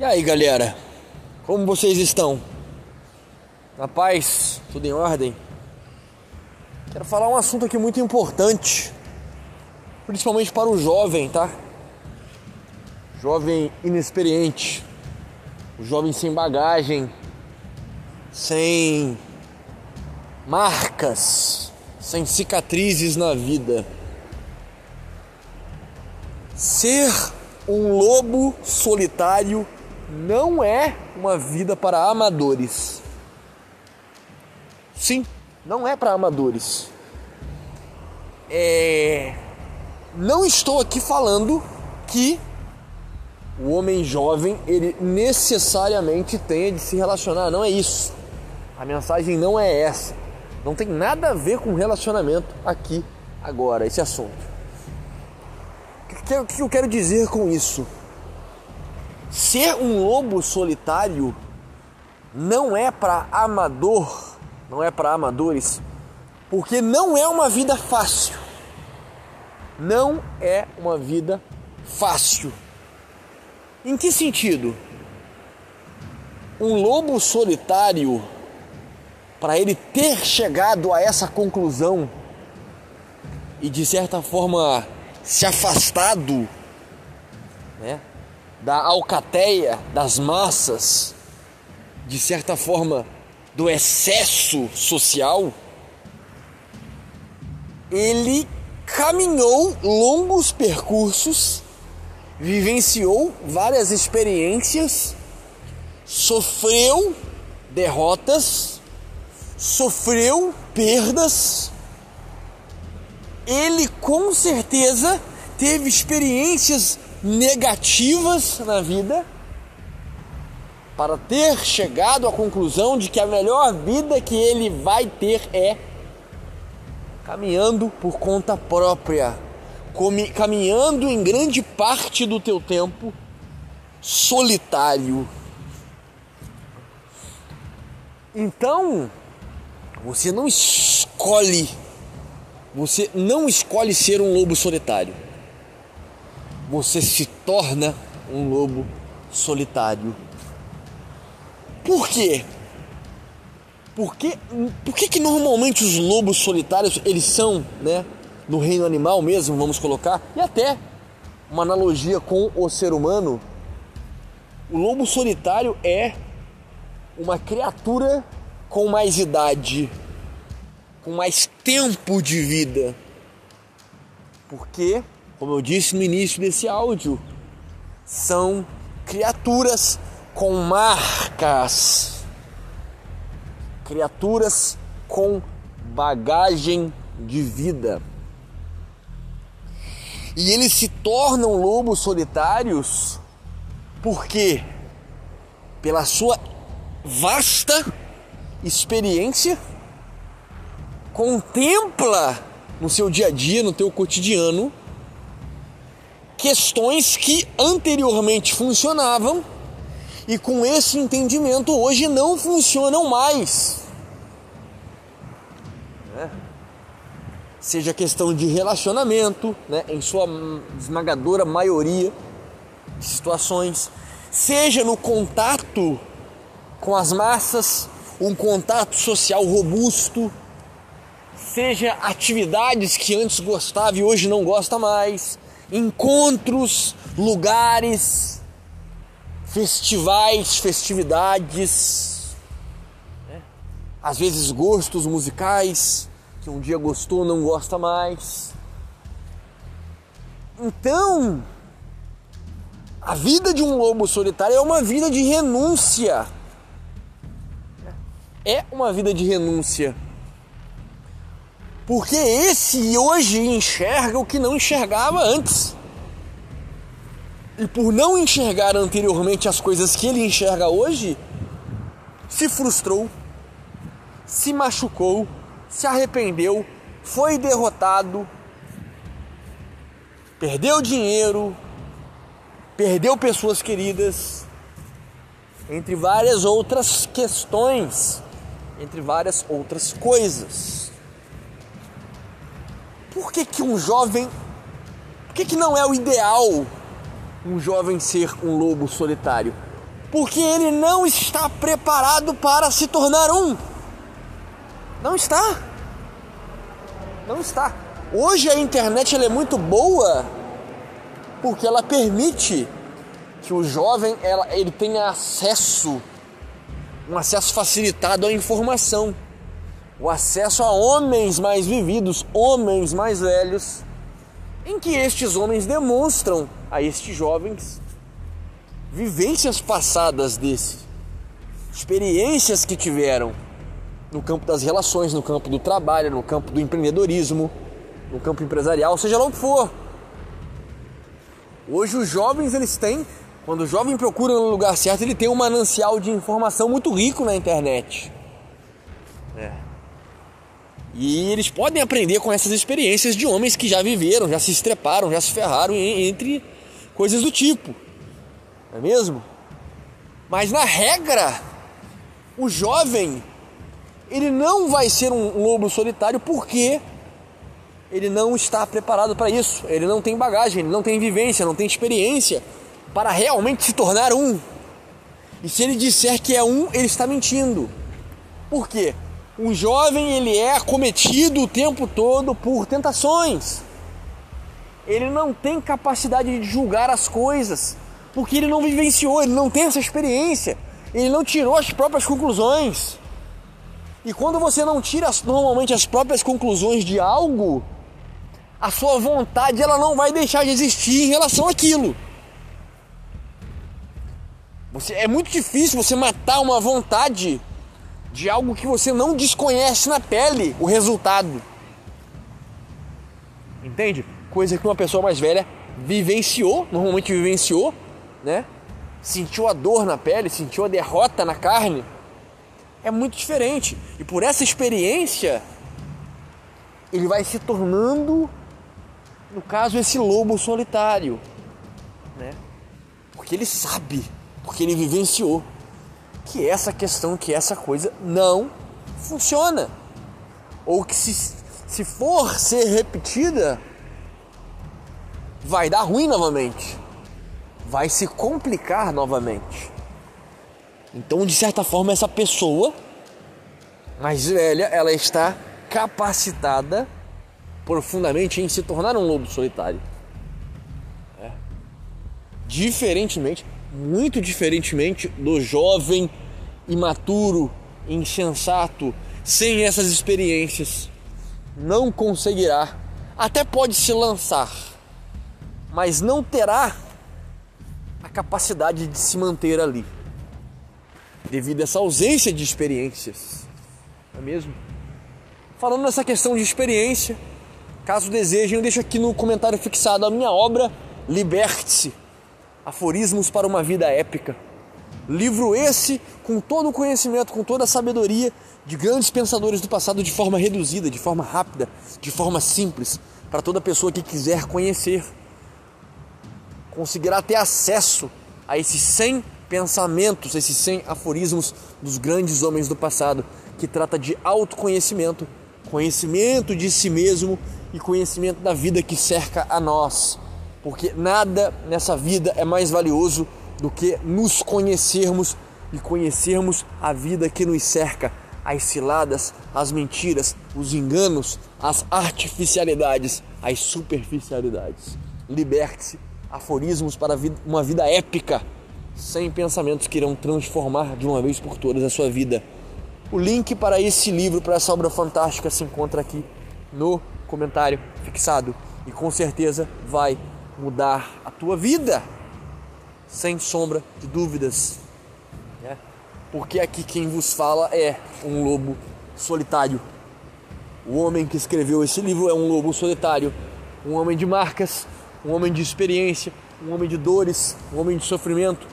E aí, galera? Como vocês estão? Na paz? Tudo em ordem? Quero falar um assunto aqui muito importante, principalmente para o jovem, tá? Jovem inexperiente, o jovem sem bagagem, sem marcas, sem cicatrizes na vida. Ser um lobo solitário não é uma vida para amadores. Sim, não é para amadores. É... Não estou aqui falando que o homem jovem ele necessariamente tenha de se relacionar. Não é isso. A mensagem não é essa. Não tem nada a ver com relacionamento aqui agora esse assunto. O que eu quero dizer com isso? Ser um lobo solitário não é para amador, não é para amadores, porque não é uma vida fácil. Não é uma vida fácil. Em que sentido? Um lobo solitário, para ele ter chegado a essa conclusão e de certa forma se afastado, né? Da alcateia, das massas, de certa forma do excesso social, ele caminhou longos percursos, vivenciou várias experiências, sofreu derrotas, sofreu perdas. Ele com certeza teve experiências negativas na vida para ter chegado à conclusão de que a melhor vida que ele vai ter é caminhando por conta própria, caminhando em grande parte do teu tempo solitário. Então, você não escolhe, você não escolhe ser um lobo solitário você se torna um lobo solitário. Por quê? Porque, por que, que normalmente os lobos solitários eles são, né, no reino animal mesmo, vamos colocar, e até uma analogia com o ser humano, o lobo solitário é uma criatura com mais idade, com mais tempo de vida. Porque como eu disse no início desse áudio, são criaturas com marcas, criaturas com bagagem de vida. E eles se tornam lobos solitários porque, pela sua vasta experiência, contempla no seu dia a dia, no teu cotidiano, questões que anteriormente funcionavam e com esse entendimento hoje não funcionam mais. Né? Seja questão de relacionamento, né? em sua esmagadora maioria de situações, seja no contato com as massas, um contato social robusto, seja atividades que antes gostava e hoje não gosta mais encontros, lugares, festivais, festividades, né? às vezes gostos musicais que um dia gostou, não gosta mais. Então, a vida de um lobo solitário é uma vida de renúncia. É uma vida de renúncia. Porque esse hoje enxerga o que não enxergava antes. E por não enxergar anteriormente as coisas que ele enxerga hoje, se frustrou, se machucou, se arrependeu, foi derrotado, perdeu dinheiro, perdeu pessoas queridas, entre várias outras questões, entre várias outras coisas. Por que, que um jovem. Por que, que não é o ideal um jovem ser um lobo solitário? Porque ele não está preparado para se tornar um. Não está. Não está. Hoje a internet é muito boa porque ela permite que o jovem ela, ele tenha acesso, um acesso facilitado à informação, o acesso a homens mais vividos, homens mais velhos, em que estes homens demonstram a estes jovens vivências passadas desse, experiências que tiveram no campo das relações, no campo do trabalho, no campo do empreendedorismo, no campo empresarial, seja lá o que for. Hoje os jovens eles têm, quando o jovem procura no lugar certo, ele tem um manancial de informação muito rico na internet. É. E eles podem aprender com essas experiências de homens que já viveram, já se estreparam, já se ferraram, entre coisas do tipo. Não é mesmo? Mas na regra, o jovem ele não vai ser um lobo solitário porque ele não está preparado para isso. Ele não tem bagagem, ele não tem vivência, não tem experiência para realmente se tornar um. E se ele disser que é um, ele está mentindo. Por quê? Um jovem ele é acometido o tempo todo por tentações. Ele não tem capacidade de julgar as coisas porque ele não vivenciou, ele não tem essa experiência, ele não tirou as próprias conclusões. E quando você não tira normalmente as próprias conclusões de algo, a sua vontade ela não vai deixar de existir em relação àquilo. Você, é muito difícil você matar uma vontade de algo que você não desconhece na pele o resultado. Entende? Coisa que uma pessoa mais velha vivenciou, normalmente vivenciou, né? Sentiu a dor na pele, sentiu a derrota na carne. É muito diferente. E por essa experiência, ele vai se tornando, no caso, esse lobo solitário, né? Porque ele sabe, porque ele vivenciou que essa questão, que essa coisa não funciona. Ou que se, se for ser repetida, vai dar ruim novamente vai se complicar novamente. Então, de certa forma, essa pessoa mais velha, ela está capacitada profundamente em se tornar um lobo solitário. É. Diferentemente, muito diferentemente do jovem imaturo, insensato, sem essas experiências, não conseguirá, até pode se lançar, mas não terá a capacidade de se manter ali, devido a essa ausência de experiências, não é mesmo? Falando nessa questão de experiência, caso desejem, eu deixo aqui no comentário fixado a minha obra Liberte-se Aforismos para uma Vida Épica. Livro esse com todo o conhecimento, com toda a sabedoria de grandes pensadores do passado de forma reduzida, de forma rápida, de forma simples, para toda pessoa que quiser conhecer conseguirá ter acesso a esses 100 pensamentos, esses 100 aforismos dos grandes homens do passado, que trata de autoconhecimento, conhecimento de si mesmo e conhecimento da vida que cerca a nós. Porque nada nessa vida é mais valioso do que nos conhecermos e conhecermos a vida que nos cerca, as ciladas, as mentiras, os enganos, as artificialidades, as superficialidades. Liberte-se aforismos para uma vida épica, sem pensamentos que irão transformar de uma vez por todas a sua vida. O link para esse livro, para essa obra fantástica, se encontra aqui no comentário fixado e com certeza vai mudar a tua vida, sem sombra de dúvidas. Né? Porque aqui quem vos fala é um lobo solitário. O homem que escreveu esse livro é um lobo solitário, um homem de marcas, um homem de experiência, um homem de dores, um homem de sofrimento,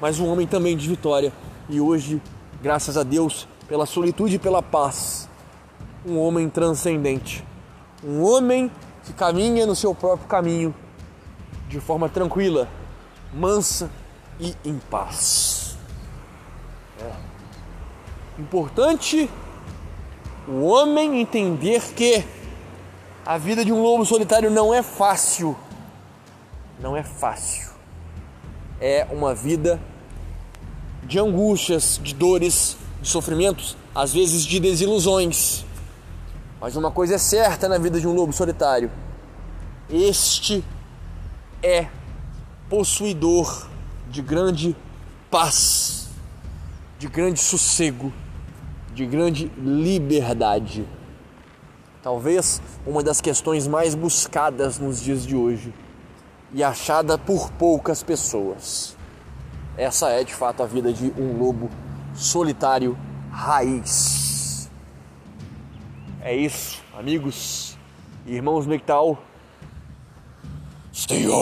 mas um homem também de vitória. E hoje, graças a Deus, pela solitude e pela paz, um homem transcendente, um homem que caminha no seu próprio caminho de forma tranquila, mansa e em paz. É. Importante o homem entender que a vida de um lobo solitário não é fácil não é fácil. É uma vida de angústias, de dores, de sofrimentos, às vezes de desilusões. Mas uma coisa é certa na vida de um lobo solitário: este é possuidor de grande paz, de grande sossego, de grande liberdade. Talvez uma das questões mais buscadas nos dias de hoje e achada por poucas pessoas. Essa é de fato a vida de um lobo solitário raiz. É isso, amigos, irmãos Mectal. Stewart.